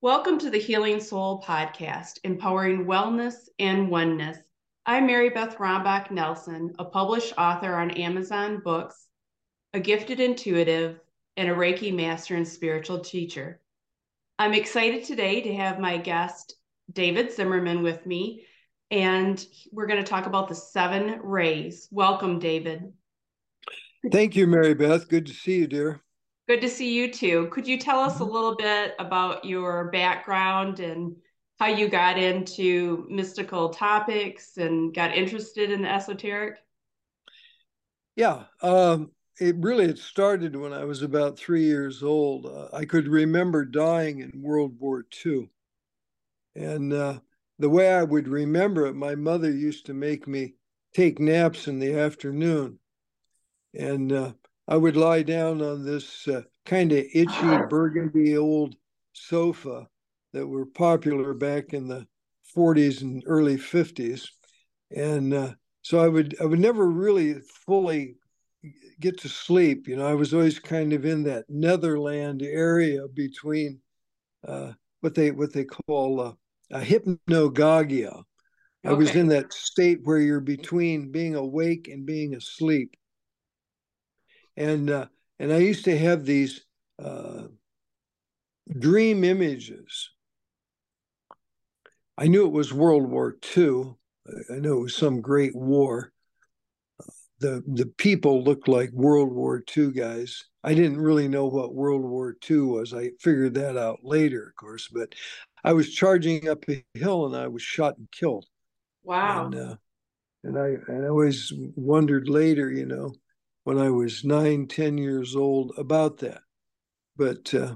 Welcome to the Healing Soul podcast, empowering wellness and oneness. I'm Marybeth Rombach Nelson, a published author on Amazon Books, a gifted intuitive, and a Reiki master and spiritual teacher. I'm excited today to have my guest, David Zimmerman, with me, and we're going to talk about the seven rays. Welcome, David. Thank you, Marybeth. Good to see you, dear. Good to see you too. Could you tell us a mm-hmm. little bit about your background and how you got into mystical topics and got interested in the esoteric? Yeah, um, it really it started when I was about three years old. Uh, I could remember dying in World War II, and uh, the way I would remember it, my mother used to make me take naps in the afternoon, and uh, I would lie down on this uh, kind of itchy burgundy old sofa that were popular back in the 40s and early 50s, and uh, so I would I would never really fully get to sleep. You know, I was always kind of in that netherland area between uh, what they what they call uh, a hypnagogia. Okay. I was in that state where you're between being awake and being asleep and uh, and I used to have these uh, dream images. I knew it was World War II. I knew it was some great war. The the people looked like World War II guys. I didn't really know what World War II was. I figured that out later, of course. But I was charging up a hill and I was shot and killed. Wow. And, uh, and I and I always wondered later, you know, when I was nine, ten years old about that. But uh,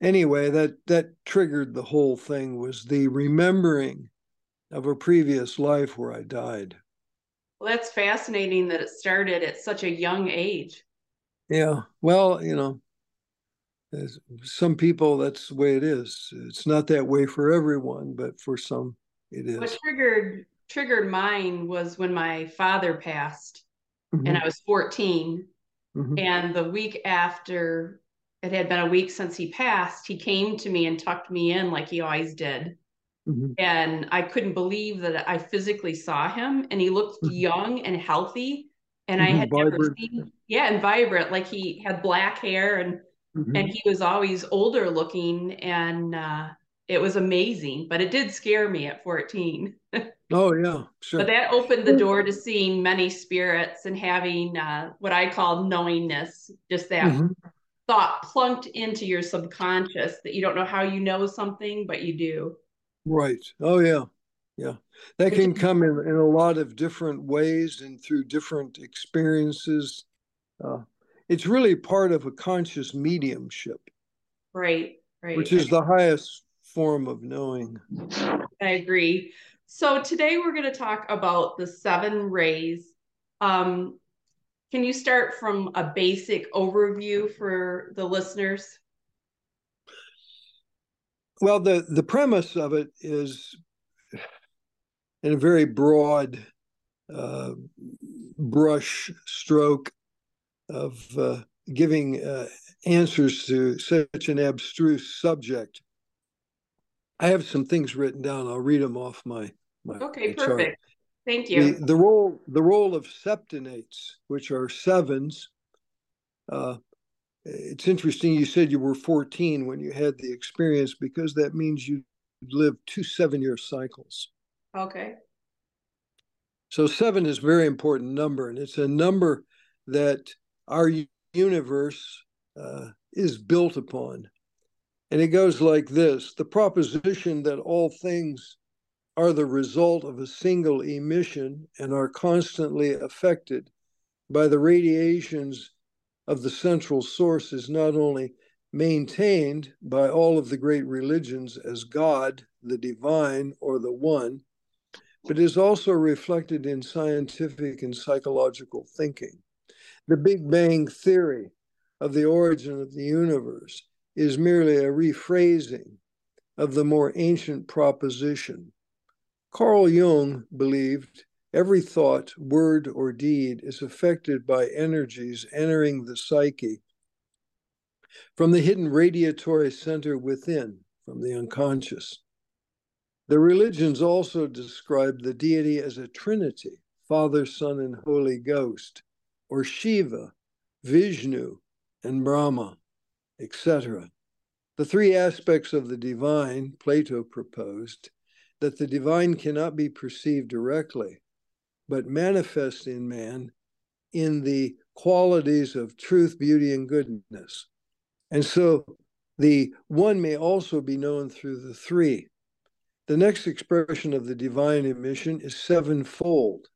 anyway, that that triggered the whole thing was the remembering of a previous life where I died. Well, that's fascinating that it started at such a young age. Yeah. Well, you know, some people that's the way it is. It's not that way for everyone, but for some it is. What triggered triggered mine was when my father passed mm-hmm. and I was 14. Mm-hmm. And the week after it had been a week since he passed, he came to me and tucked me in like he always did. Mm-hmm. And I couldn't believe that I physically saw him and he looked mm-hmm. young and healthy. And I mm-hmm. had vibrant. never seen, yeah, and vibrant. Like he had black hair and mm-hmm. and he was always older looking. And uh, it was amazing, but it did scare me at 14. oh, yeah, sure. But that opened the door to seeing many spirits and having uh, what I call knowingness, just that mm-hmm. thought plunked into your subconscious that you don't know how you know something, but you do. Right. Oh, yeah. Yeah. That can come in, in a lot of different ways and through different experiences. Uh, it's really part of a conscious mediumship. Right. Right. Which is the highest form of knowing. I agree. So today we're going to talk about the seven rays. Um, can you start from a basic overview for the listeners? Well, the, the premise of it is in a very broad uh, brush stroke of uh, giving uh, answers to such an abstruse subject I have some things written down. I'll read them off my my. Okay, perfect. Thank you. The, the, role the role of septenates, which are sevens. Uh, it's interesting. You said you were 14 when you had the experience because that means you lived two seven year cycles. Okay. So seven is a very important number, and it's a number that our universe uh, is built upon. And it goes like this the proposition that all things are the result of a single emission and are constantly affected by the radiations of the central source is not only maintained by all of the great religions as God, the divine, or the one, but is also reflected in scientific and psychological thinking. The Big Bang Theory of the origin of the universe is merely a rephrasing of the more ancient proposition. Carl Jung believed every thought, word, or deed is affected by energies entering the psyche from the hidden radiatory center within, from the unconscious. The religions also describe the deity as a trinity Father, Son, and Holy Ghost, or Shiva, Vishnu, and Brahma, etc. The three aspects of the divine, Plato proposed, that the divine cannot be perceived directly, but manifest in man in the qualities of truth, beauty, and goodness. And so the one may also be known through the three. The next expression of the divine emission is sevenfold.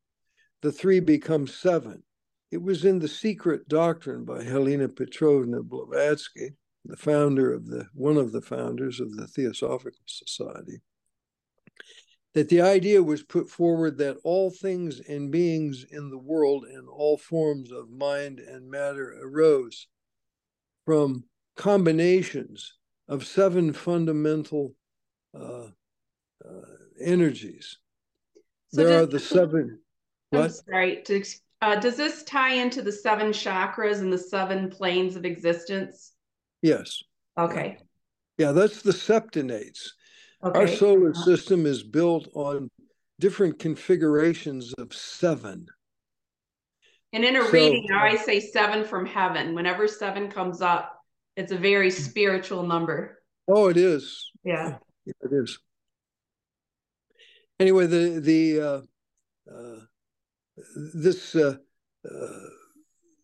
The three become seven. It was in the secret doctrine by Helena Petrovna Blavatsky, the founder of the one of the founders of the Theosophical Society, that the idea was put forward that all things and beings in the world and all forms of mind and matter arose from combinations of seven fundamental uh, uh, energies. So there are the seven. I'm sorry. To, uh, does this tie into the seven chakras and the seven planes of existence? Yes. Okay. Yeah, that's the septenates. Okay. Our solar uh-huh. system is built on different configurations of seven. And in a so, reading, I always say seven from heaven. Whenever seven comes up, it's a very spiritual number. Oh, it is. Yeah. yeah it is. Anyway, the the uh, uh, this uh, uh,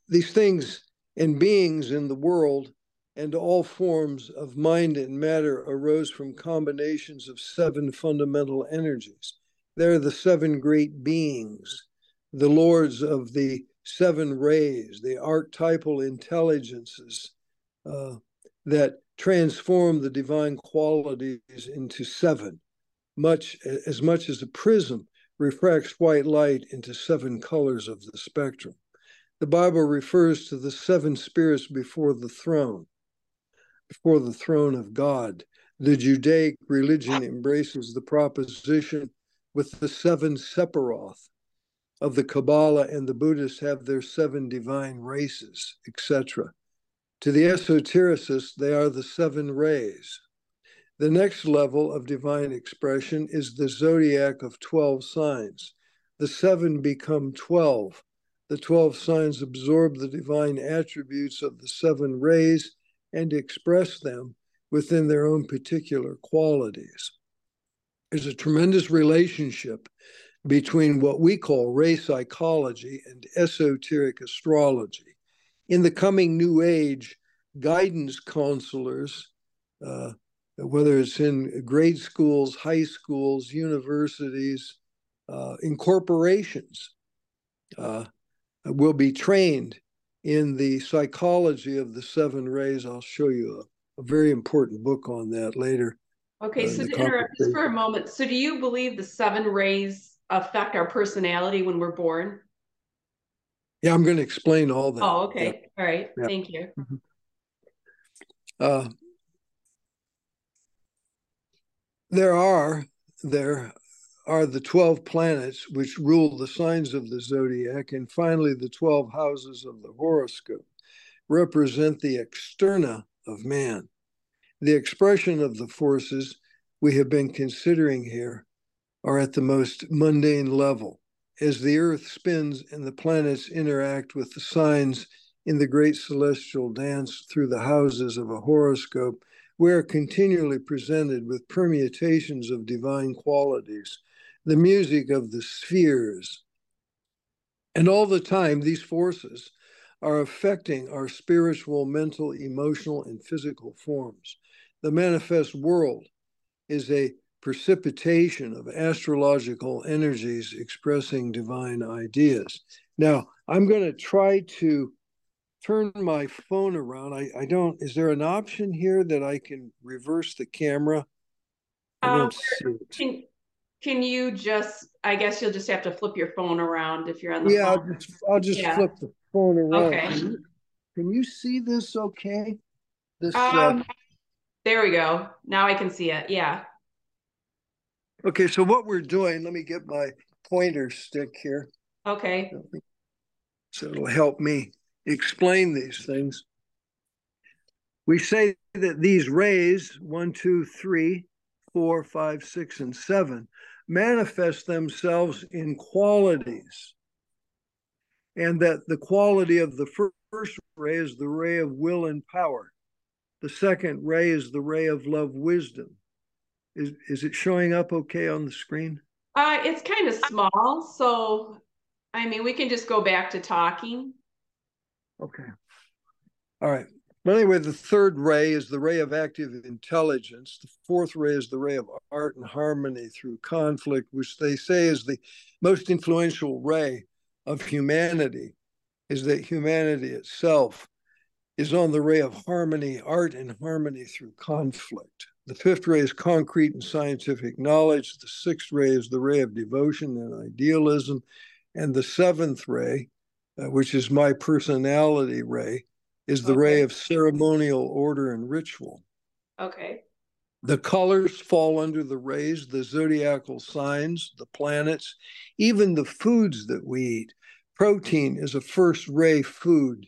these things and beings in the world and all forms of mind and matter arose from combinations of seven fundamental energies. They're the seven great beings, the lords of the seven rays, the archetypal intelligences uh, that transform the divine qualities into seven, much as much as a prism refracts white light into seven colors of the spectrum. The Bible refers to the seven spirits before the throne before the throne of God. The Judaic religion embraces the proposition with the seven Sephiroth of the Kabbalah, and the Buddhists have their seven divine races, etc. To the esotericists, they are the seven rays. The next level of divine expression is the zodiac of 12 signs. The seven become 12. The 12 signs absorb the divine attributes of the seven rays and express them within their own particular qualities. There's a tremendous relationship between what we call ray psychology and esoteric astrology. In the coming new age, guidance counselors, uh, whether it's in grade schools, high schools, universities, uh, in corporations, uh, will be trained in the psychology of the seven rays. I'll show you a, a very important book on that later. Okay, uh, so to interrupt just for a moment, so do you believe the seven rays affect our personality when we're born? Yeah, I'm going to explain all that. Oh, okay. Yeah. All right. Yeah. Thank you. Mm-hmm. Uh, there are there are the 12 planets which rule the signs of the zodiac, and finally, the 12 houses of the horoscope represent the externa of man. The expression of the forces we have been considering here are at the most mundane level. As the earth spins and the planets interact with the signs in the great celestial dance through the houses of a horoscope, we are continually presented with permutations of divine qualities the music of the spheres. And all the time, these forces are affecting our spiritual, mental, emotional, and physical forms. The manifest world is a precipitation of astrological energies expressing divine ideas. Now, I'm going to try to turn my phone around. I, I don't, is there an option here that I can reverse the camera? I don't um, see it. Can you just? I guess you'll just have to flip your phone around if you're on the. Yeah, phone. I'll just, I'll just yeah. flip the phone around. Okay. Can you, can you see this? Okay. This. Uh, um, uh, there we go. Now I can see it. Yeah. Okay, so what we're doing? Let me get my pointer stick here. Okay. So it'll help me explain these things. We say that these rays, one, two, three, four, five, six, and seven, manifest themselves in qualities. And that the quality of the first ray is the ray of will and power. The second ray is the ray of love wisdom. Is, is it showing up okay on the screen? Uh, it's kind of small. So, I mean, we can just go back to talking. Okay. All right. But anyway, the third ray is the ray of active intelligence. The fourth ray is the ray of art and harmony through conflict, which they say is the most influential ray of humanity, is that humanity itself is on the ray of harmony, art and harmony through conflict. The fifth ray is concrete and scientific knowledge. The sixth ray is the ray of devotion and idealism. And the seventh ray, uh, which is my personality ray, is the okay. ray of ceremonial order and ritual. Okay. The colors fall under the rays, the zodiacal signs, the planets, even the foods that we eat. Protein is a first ray food.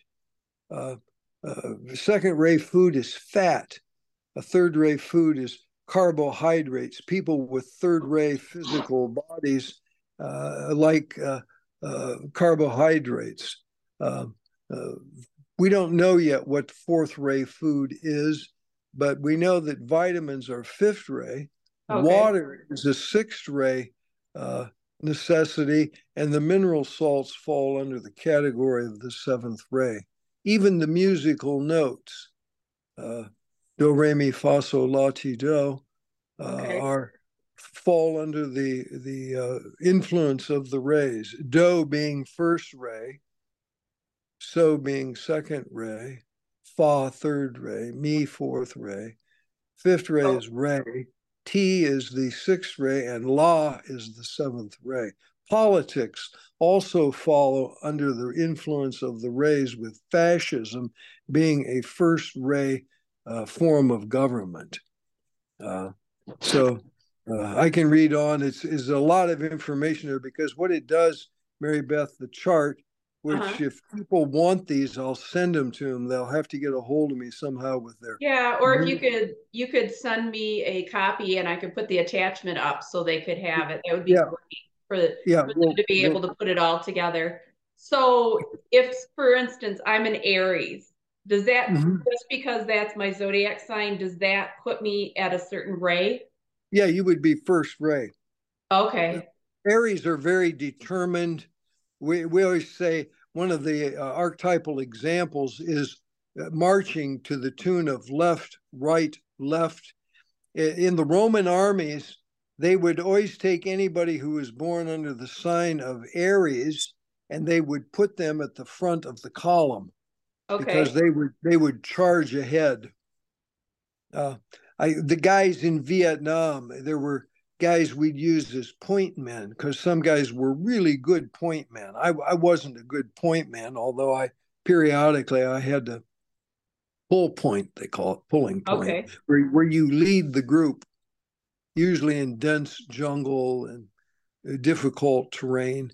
Uh, uh, second ray food is fat. A third ray food is carbohydrates. People with third ray physical bodies uh, like uh, uh, carbohydrates. We don't know yet what fourth ray food is, but we know that vitamins are fifth ray. Okay. Water is a sixth ray uh, necessity, and the mineral salts fall under the category of the seventh ray. Even the musical notes, uh, do, re, mi, fa, sol, la, ti, do, uh, okay. are fall under the the uh, influence of the rays. Do being first ray, so being second ray, Fa third ray, Mi fourth ray, fifth ray oh. is Ray, Ti is the sixth ray, and La is the seventh ray. Politics also follow under the influence of the rays, with fascism being a first ray uh, form of government. Uh, so uh, I can read on. It's, it's a lot of information there because what it does, Marybeth, the chart which uh-huh. if people want these i'll send them to them they'll have to get a hold of me somehow with their yeah or if you could you could send me a copy and i could put the attachment up so they could have it. That would be yeah. for, the, yeah, for well, them to be well, able to put it all together. So if for instance i'm an aries does that mm-hmm. just because that's my zodiac sign does that put me at a certain ray? Yeah you would be first ray. Okay. Aries are very determined we, we always say one of the uh, archetypal examples is uh, marching to the tune of left, right, left. In the Roman armies, they would always take anybody who was born under the sign of Aries and they would put them at the front of the column okay. because they would they would charge ahead. Uh, I, the guys in Vietnam, there were guys we'd use as point men because some guys were really good point men. I, I wasn't a good point man, although I periodically I had to pull point, they call it pulling point, okay. where, where you lead the group, usually in dense jungle and difficult terrain.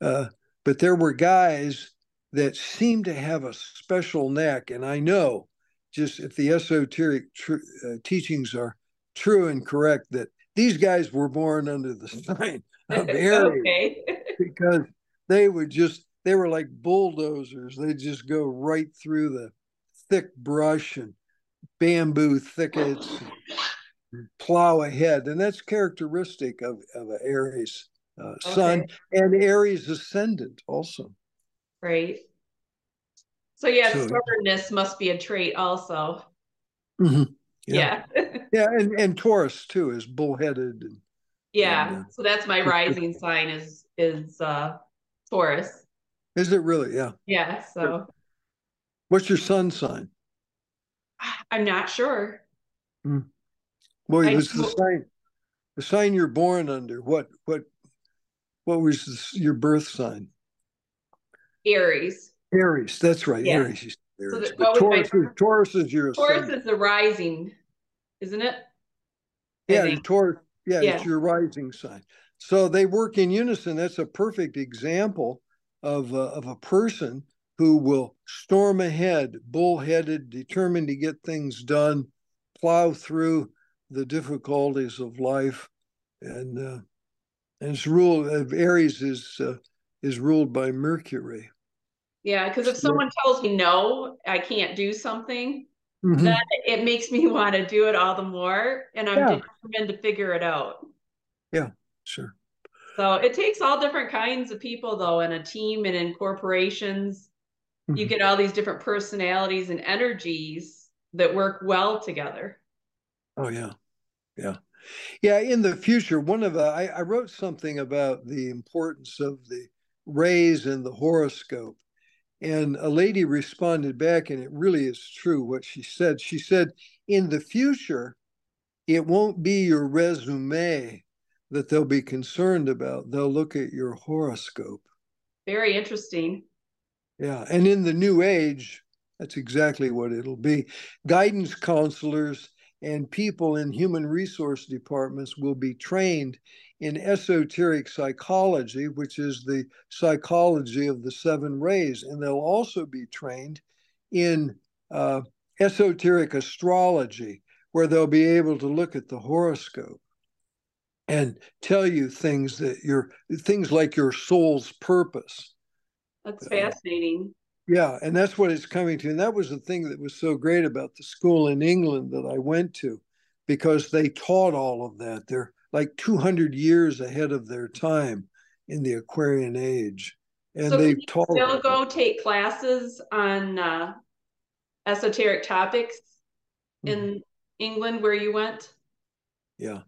Uh, but there were guys that seemed to have a special knack, and I know just if the esoteric tr- uh, teachings are true and correct that these guys were born under the sign of Aries okay. because they would just they were like bulldozers. They'd just go right through the thick brush and bamboo thickets and plow ahead. And that's characteristic of, of an Aries uh, sun and Aries ascendant also. Right. So yeah, so, stubbornness must be a trait also. Mm-hmm. Yeah. Yeah. and, and Taurus too is bullheaded. And, yeah. And, uh, so that's my rising sign is is uh Taurus. Is it really? Yeah. Yeah. So what's your sun sign? I'm not sure. Hmm. Well, it was the sign the sign you're born under. What what what was this, your birth sign? Aries. Aries, that's right. Yeah. Aries. So the, Taurus, is, Taurus is your Taurus ascendant. is the rising, isn't it? yeah, Taurus. Yeah, yeah, it's your rising sign. So they work in unison. That's a perfect example of uh, of a person who will storm ahead, bullheaded, determined to get things done, plow through the difficulties of life, and uh, and it's ruled. Uh, Aries is uh, is ruled by Mercury. Yeah, because if someone tells me no, I can't do something, mm-hmm. then it makes me want to do it all the more, and I'm yeah. determined to figure it out. Yeah, sure. So it takes all different kinds of people, though, in a team and in corporations. Mm-hmm. You get all these different personalities and energies that work well together. Oh yeah, yeah, yeah. In the future, one of the I, I wrote something about the importance of the rays and the horoscope, and a lady responded back, and it really is true what she said. She said, "In the future, it won't be your resume." that they'll be concerned about. They'll look at your horoscope. Very interesting. Yeah. And in the new age, that's exactly what it'll be. Guidance counselors and people in human resource departments will be trained in esoteric psychology, which is the psychology of the seven rays. And they'll also be trained in uh, esoteric astrology, where they'll be able to look at the horoscope and tell you things that your things like your soul's purpose. That's fascinating. Uh, yeah, and that's what it's coming to. And that was the thing that was so great about the school in England that I went to, because they taught all of that. They're like 200 years ahead of their time in the Aquarian age. And so they taught. Still go take classes on uh, esoteric topics in mm-hmm. England where you went? Yeah.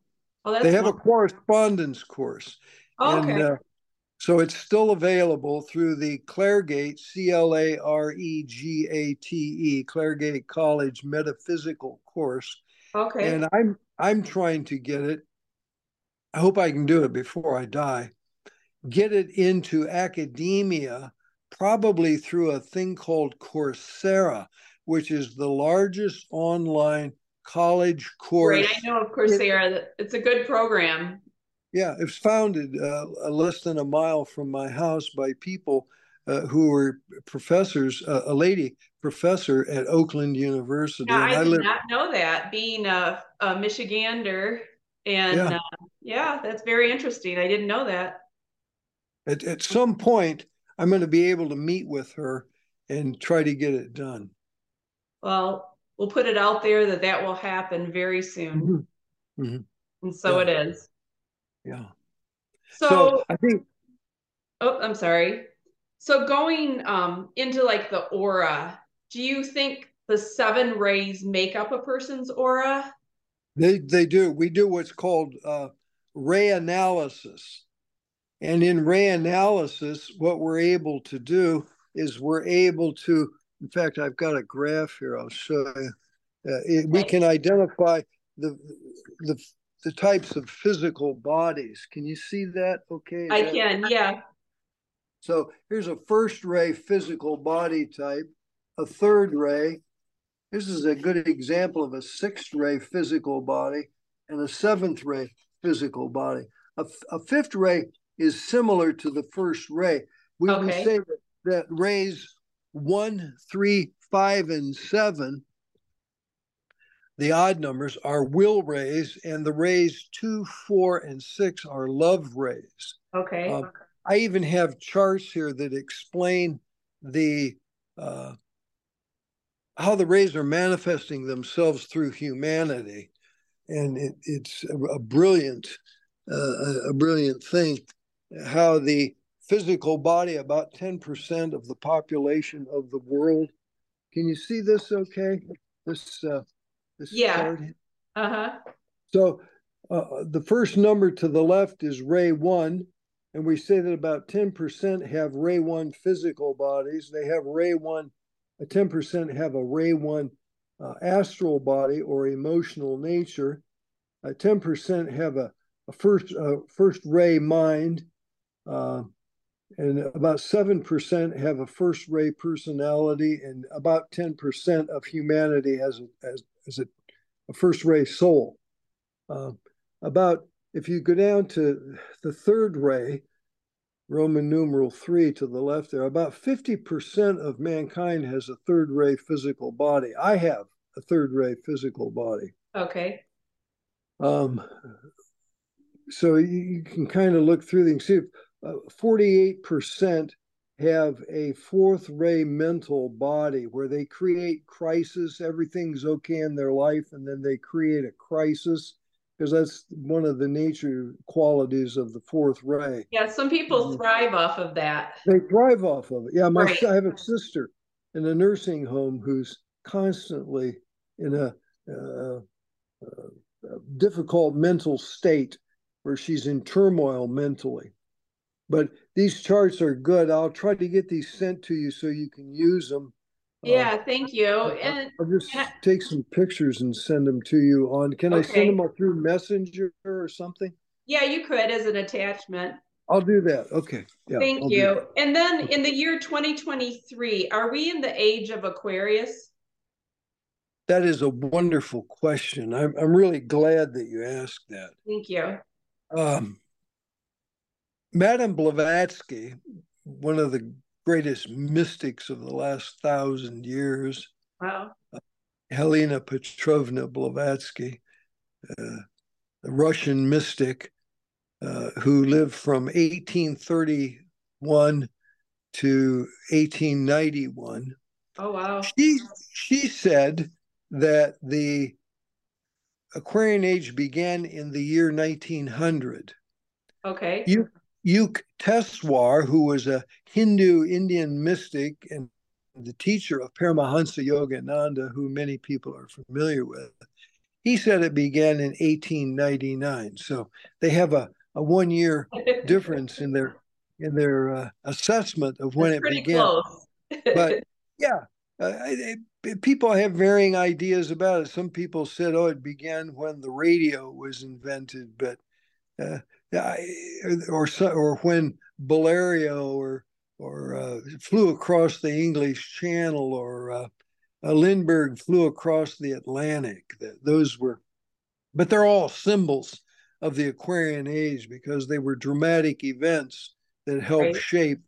Oh, they have a correspondence course. Oh, okay. And, uh, so it's still available through the Claregate, C L A R E G A T E, Claregate College Metaphysical course. Okay. And I'm I'm trying to get it. I hope I can do it before I die. Get it into academia, probably through a thing called Coursera, which is the largest online college course. Right, I know of Coursera. It's a good program. Yeah, it was founded uh, less than a mile from my house by people uh, who were professors. Uh, a lady professor at Oakland University. Yeah, I, I did live... not know that. Being a, a Michigander, and yeah. Yeah, that's very interesting. I didn't know that. At at some point, I'm going to be able to meet with her and try to get it done. Well, we'll put it out there that that will happen very soon. Mm-hmm. Mm-hmm. And so yeah. it is. Yeah. So, so, I think. Oh, I'm sorry. So going um, into like the aura, do you think the seven rays make up a person's aura? They they do. We do what's called uh, ray analysis, and in ray analysis, what we're able to do is we're able to in fact, I've got a graph here. I'll show you. Uh, it, we can identify the, the the types of physical bodies. Can you see that? Okay. I can. Yeah. So here's a first ray physical body type, a third ray. This is a good example of a sixth ray physical body and a seventh ray physical body. A, a fifth ray is similar to the first ray. We, okay. we say that, that rays one, three, five, and seven, the odd numbers are will rays, and the rays two, four, and six are love rays. Okay. Uh, I even have charts here that explain the uh, how the rays are manifesting themselves through humanity, and it, it's a, brilliant, uh, a brilliant thing. How the physical body, about 10% of the population of the world. Can you see this okay? This, uh, this yeah. Uh-huh. So uh, the first number to the left is ray one, and we say that about 10% have ray one physical bodies. They have ray one, uh, 10% have a ray one uh, astral body or emotional nature. Uh, 10% have a, a first uh, first ray mind. Uh, and about 7% have a first ray personality, and about 10% of humanity has a, has, has a, a first ray soul. Uh, about, if you go down to the third ray, Roman numeral three to the left there, about 50% of mankind has a third ray physical body. I have a third ray physical body. Okay. Um, so you, you can kind of look through things. See, uh, 48% have a fourth ray mental body where they create crisis. Everything's okay in their life, and then they create a crisis because that's one of the nature qualities of the fourth ray. Yeah, some people mm-hmm. thrive off of that. They thrive off of it. Yeah, my right. I have a sister in a nursing home who's constantly in a, uh, uh, difficult mental state where she's in turmoil mentally. But these charts are good. I'll try to get these sent to you so you can use them. Yeah, uh, thank you. And I'll just I, take some pictures and send them to you on. Can okay. I send them through Messenger or something? Yeah, you could as an attachment. I'll do that. Okay. Yeah, thank I'll you. And then in the year 2023, are we in the age of Aquarius? That is a wonderful question. I'm, I'm really glad that you asked that. Thank you. Um, Madame Blavatsky, one of the greatest mystics of the last thousand years, wow. Uh, Helena Petrovna Blavatsky, uh, a Russian mystic uh, who lived from 1831 to 1891. Oh wow! She she said that the Aquarian age began in the year 1900. Okay. Yukteswar, who was a Hindu Indian mystic and the teacher of Paramahansa Yogananda, who many people are familiar with, he said it began in 1899. So they have a, a one year difference in their in their uh, assessment of when That's it began. but yeah, uh, people have varying ideas about it. Some people said, "Oh, it began when the radio was invented," but uh, or or when Blériot or or uh, flew across the English Channel, or uh, uh, Lindbergh flew across the Atlantic. Those were, but they're all symbols of the Aquarian age because they were dramatic events that helped right. shape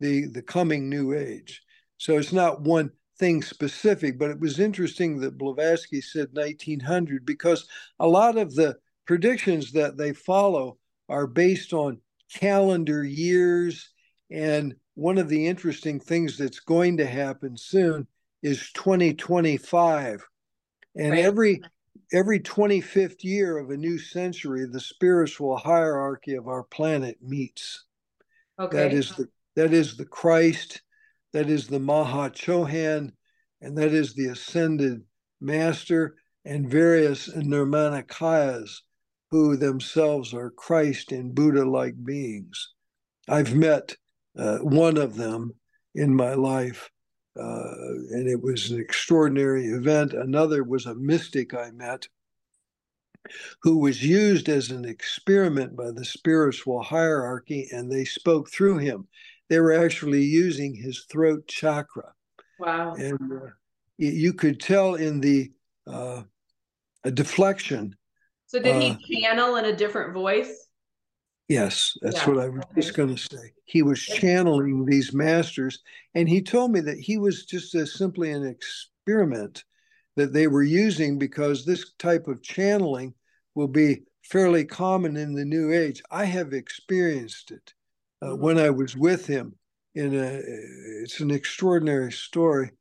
the the coming new age. So it's not one thing specific, but it was interesting that Blavatsky said 1900 because a lot of the predictions that they follow are based on calendar years. And one of the interesting things that's going to happen soon is 2025. And right. every every 25th year of a new century, the spiritual hierarchy of our planet meets. Okay. That is the that is the Christ, that is the Maha Chohan, and that is the ascended master and various Nirmanakayas who themselves are Christ and Buddha like beings. I've met uh, one of them in my life, uh, and it was an extraordinary event. Another was a mystic I met who was used as an experiment by the spiritual hierarchy, and they spoke through him. They were actually using his throat chakra. Wow. And uh, you could tell in the uh, deflection so did he uh, channel in a different voice? Yes, that's yeah. what I was okay. just going to say. He was channeling these masters, and he told me that he was just a, simply an experiment that they were using because this type of channeling will be fairly common in the new age. I have experienced it uh, mm-hmm. when I was with him. In a, it's an extraordinary story,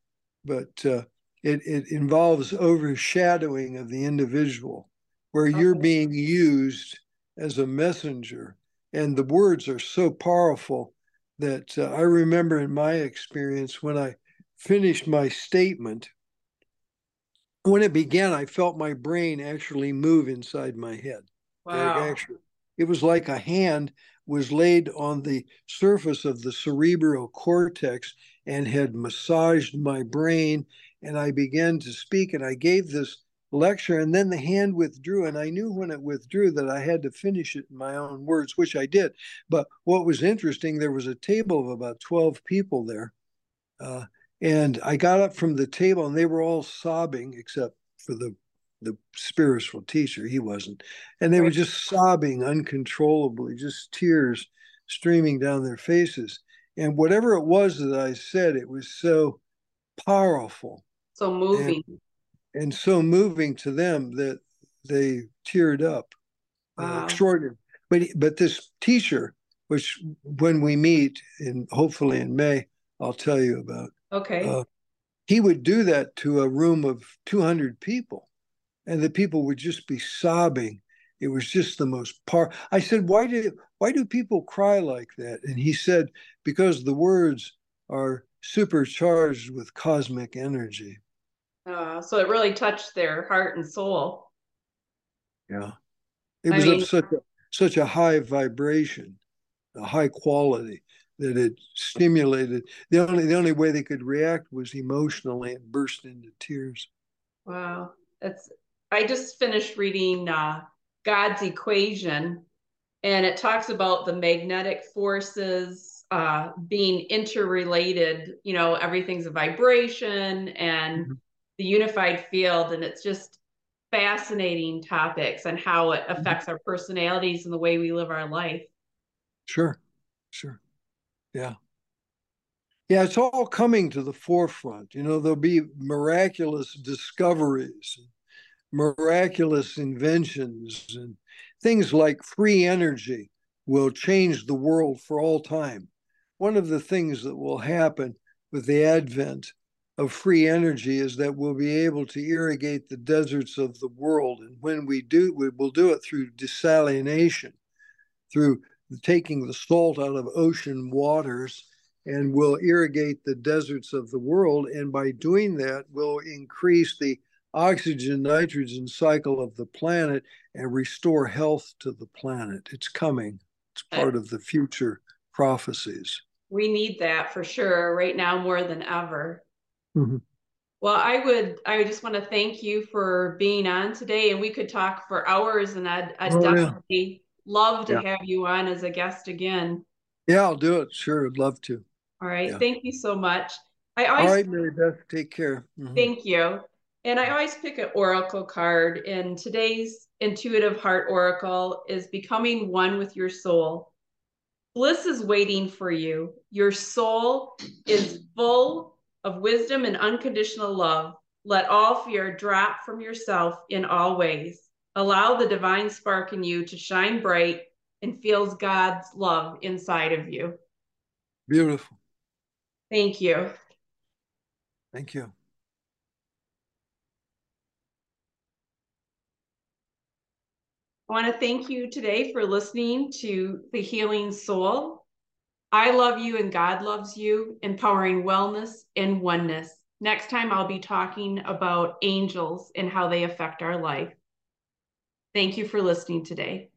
but uh, it it involves overshadowing of the individual where okay. you're being used as a messenger. And the words are so powerful that uh, I remember in my experience when I finished my statement, when it began, I felt my brain actually move inside my head. Wow. Actually, it was like a hand was laid on the surface of the cerebral cortex and had massaged my brain. And I began to speak, and I gave this lecture and then the hand withdrew and i knew when it withdrew that i had to finish it in my own words which i did but what was interesting there was a table of about 12 people there uh, and i got up from the table and they were all sobbing except for the the spiritual teacher he wasn't and they were just sobbing uncontrollably just tears streaming down their faces. And whatever it was that I said, it was so powerful. So moving. And, and so moving to them that they teared up. Uh, wow. Uh, extraordinary. But but this teacher, which when we meet in hopefully in May, I'll tell you about. Okay. Uh, he would do that to a room of 200 people, and the people would just be sobbing. It was just the most par. I said, "Why do why do people cry like that?" And he said, "Because the words are supercharged with cosmic energy." Uh, so it really touched their heart and soul. Yeah, it was I mean, of such a, such a high vibration, a high quality that it stimulated. The only the only way they could react was emotionally and burst into tears. Wow, that's. I just finished reading uh, God's Equation, and it talks about the magnetic forces uh, being interrelated. You know, everything's a vibration and mm-hmm. the unified field, and it's just fascinating topics and how it mm-hmm. affects our personalities and the way we live our life. Sure, sure. Yeah. Yeah, it's all coming to the forefront. You know, there'll be miraculous discoveries, miraculous inventions, and things like free energy will change the world for all time. One of the things that will happen with the advent of free energy is that we'll be able to irrigate the deserts of the world. And when we do, we will do it through desalination, through taking the salt out of ocean waters and we'll irrigate the deserts of the world. And by doing that, we'll increase the oxygen nitrogen cycle of the planet and restore health to the planet. It's coming, it's part of the future prophecies. We need that for sure right now more than ever. Mm-hmm. Well, I would I would just want to thank you for being on today, and we could talk for hours, and I'd, I'd oh, definitely yeah. love to yeah. have you on as a guest again. Yeah, I'll do it. Sure, I'd love to. All right, yeah. thank you so much. I always, All right, Marybeth, take care. Mm-hmm. Thank you. And I always pick an oracle card, and today's intuitive heart oracle is becoming one with your soul. Bliss is waiting for you. Your soul is full of wisdom and unconditional love, let all fear drop from yourself in all ways. Allow the divine spark in you to shine bright and feels God's love inside of you. Beautiful. Thank you. Thank you. I want to thank you today for listening to The Healing Soul. I love you and God loves you, empowering wellness and oneness. Next time, I'll be talking about angels and how they affect our life. Thank you for listening today.